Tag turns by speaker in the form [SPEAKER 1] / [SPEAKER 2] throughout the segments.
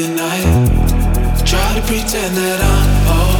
[SPEAKER 1] night. Try to pretend that I'm all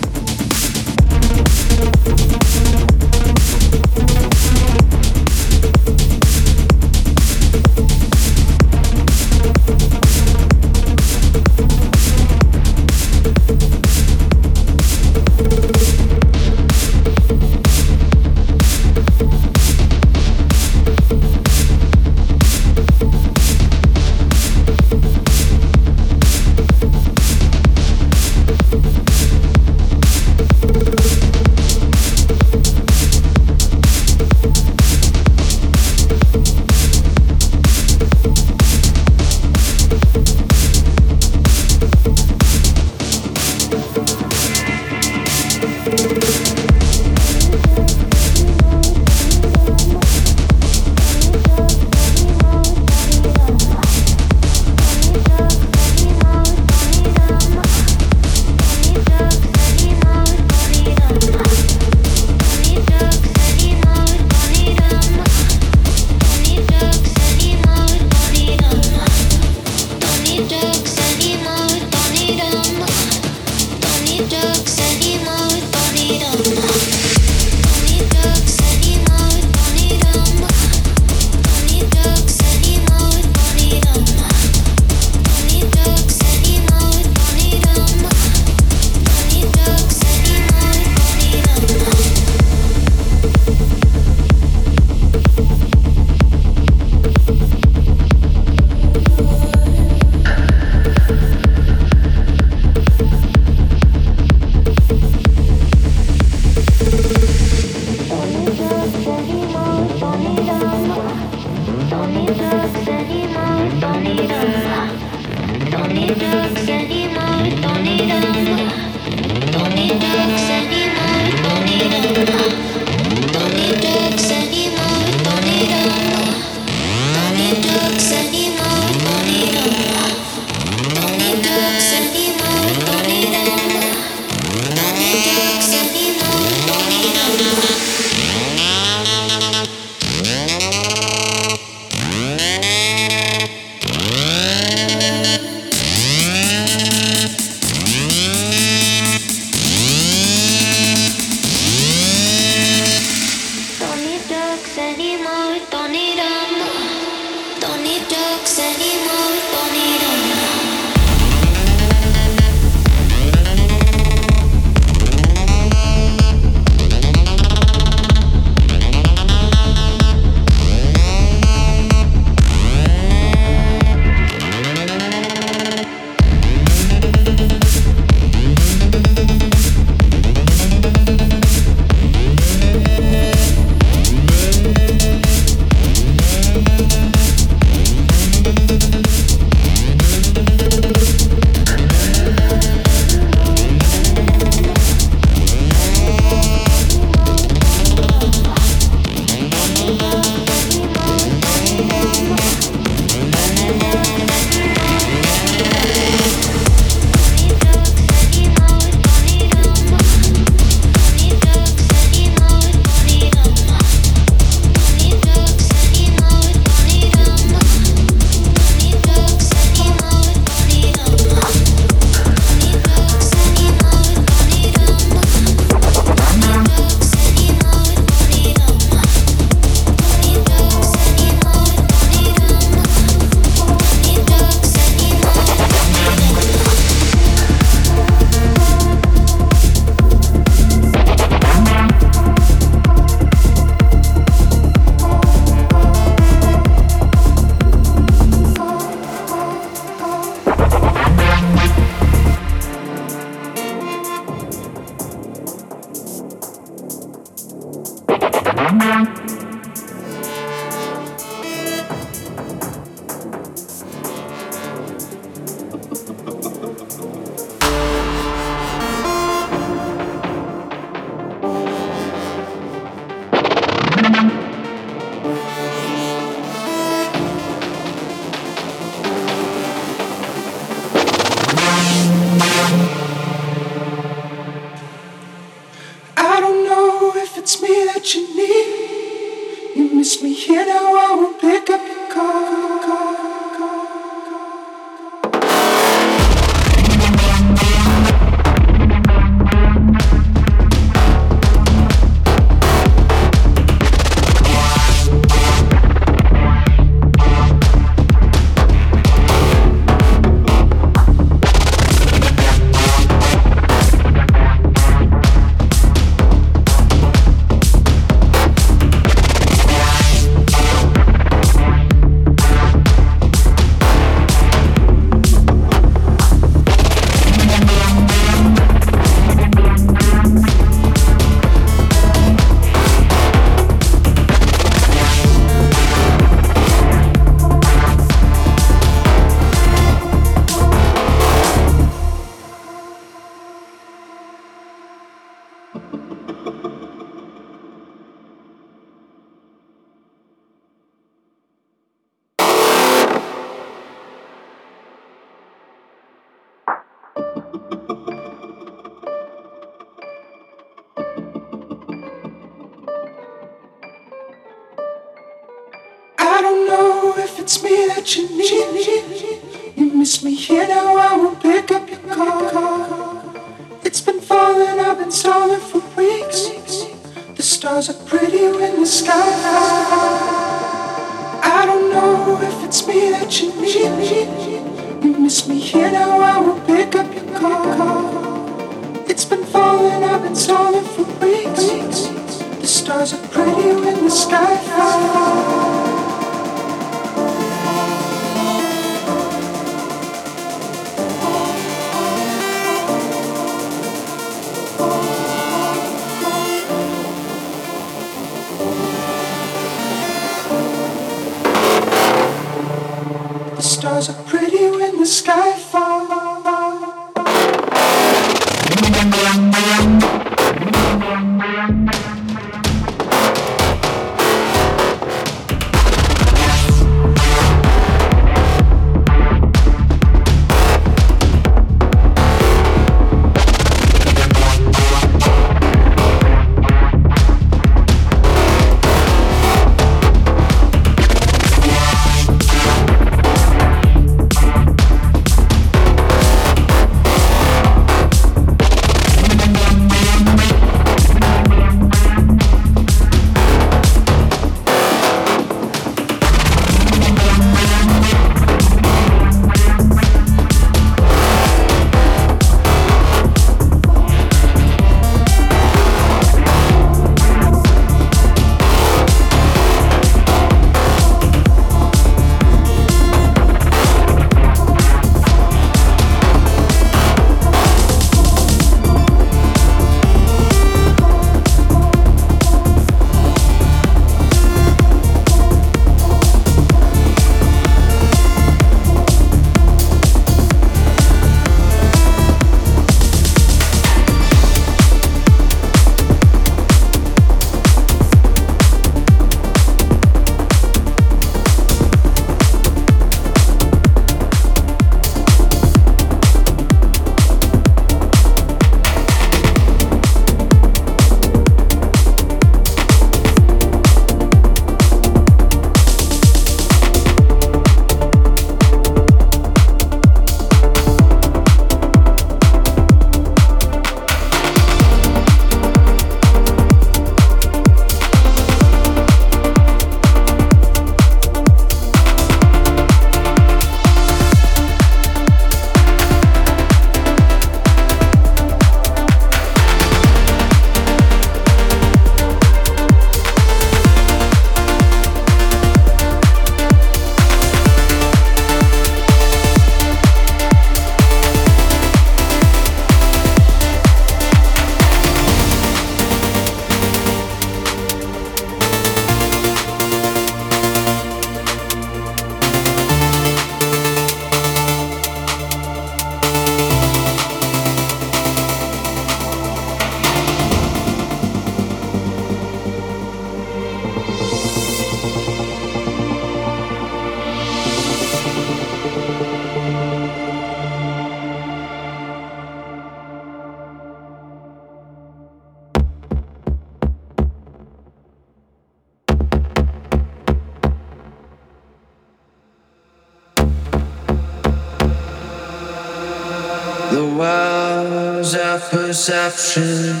[SPEAKER 2] perception.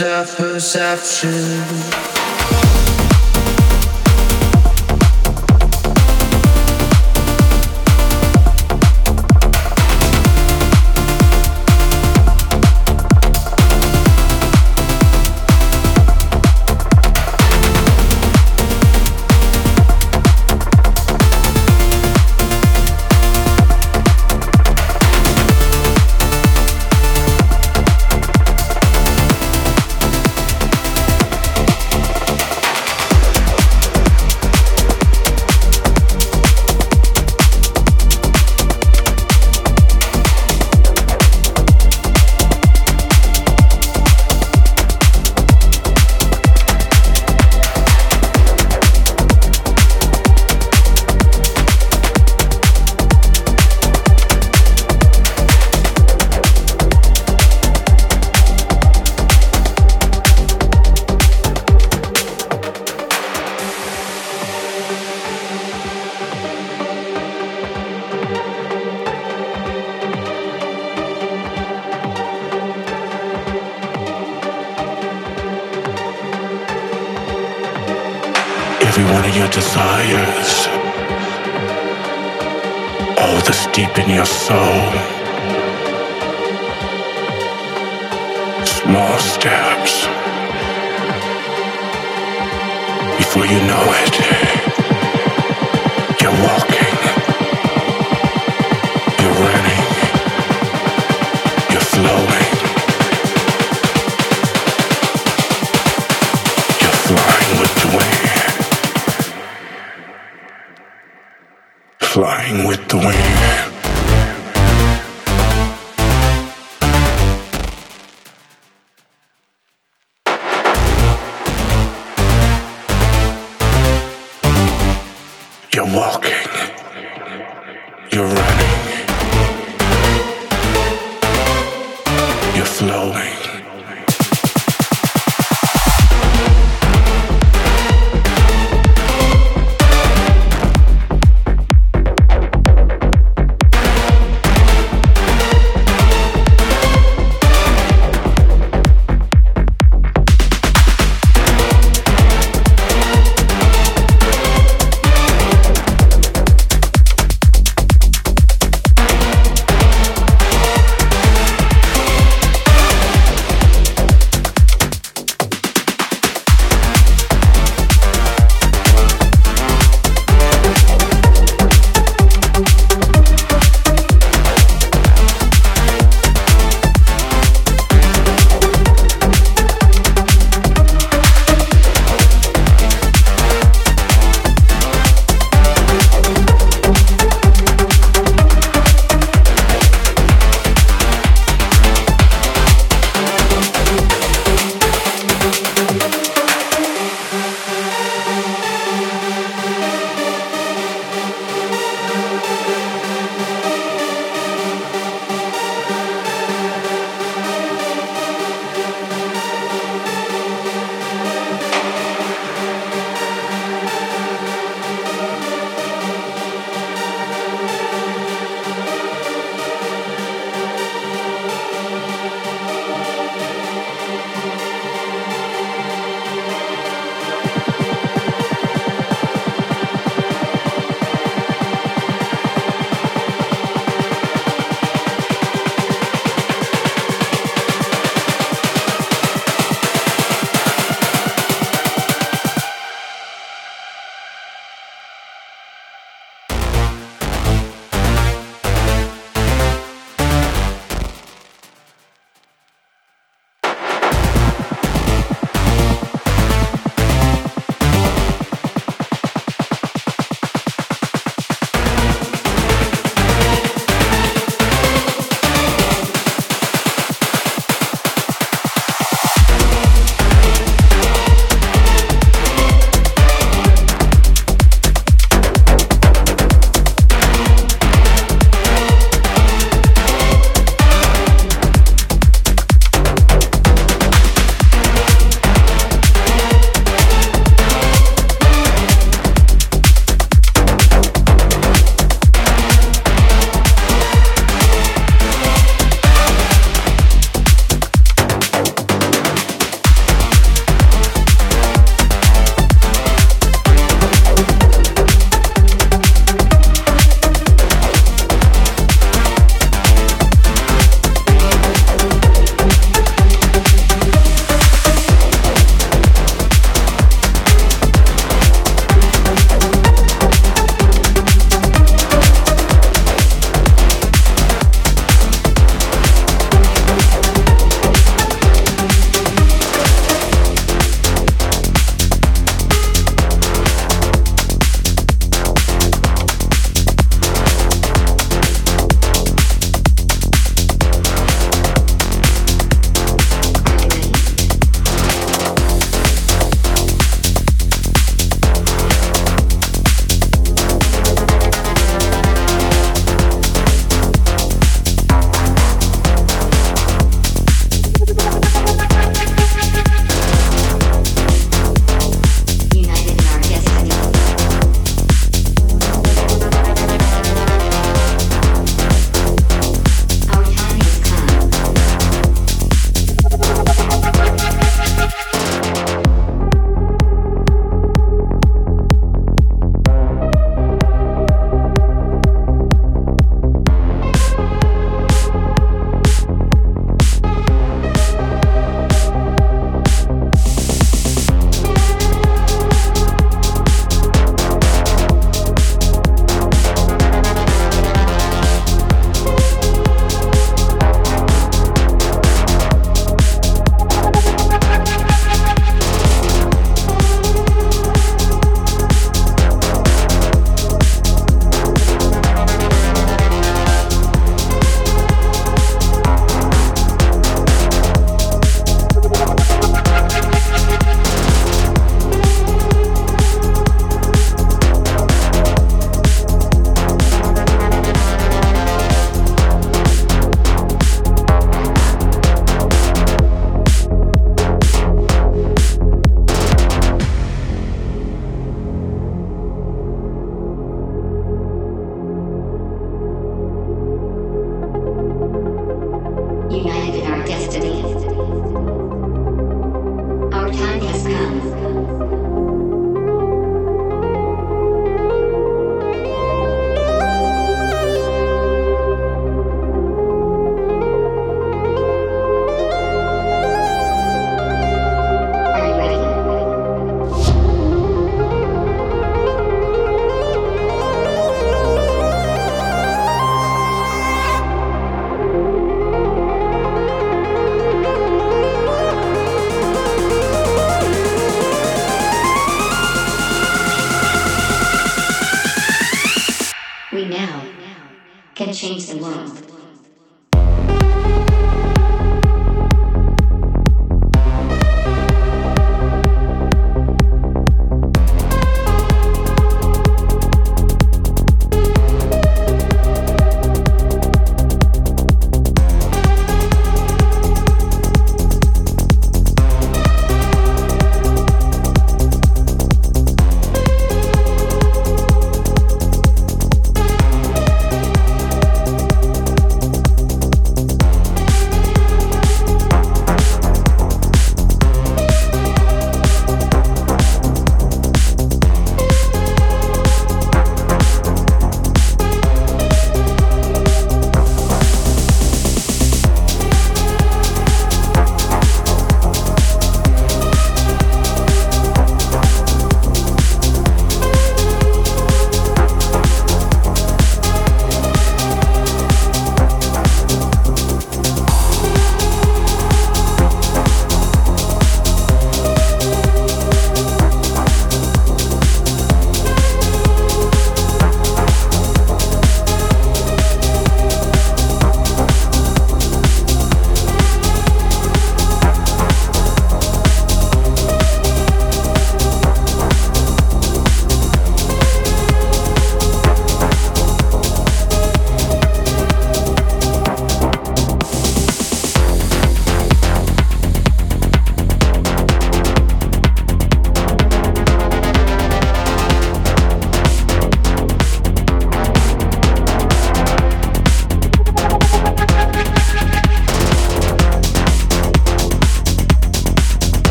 [SPEAKER 2] Perception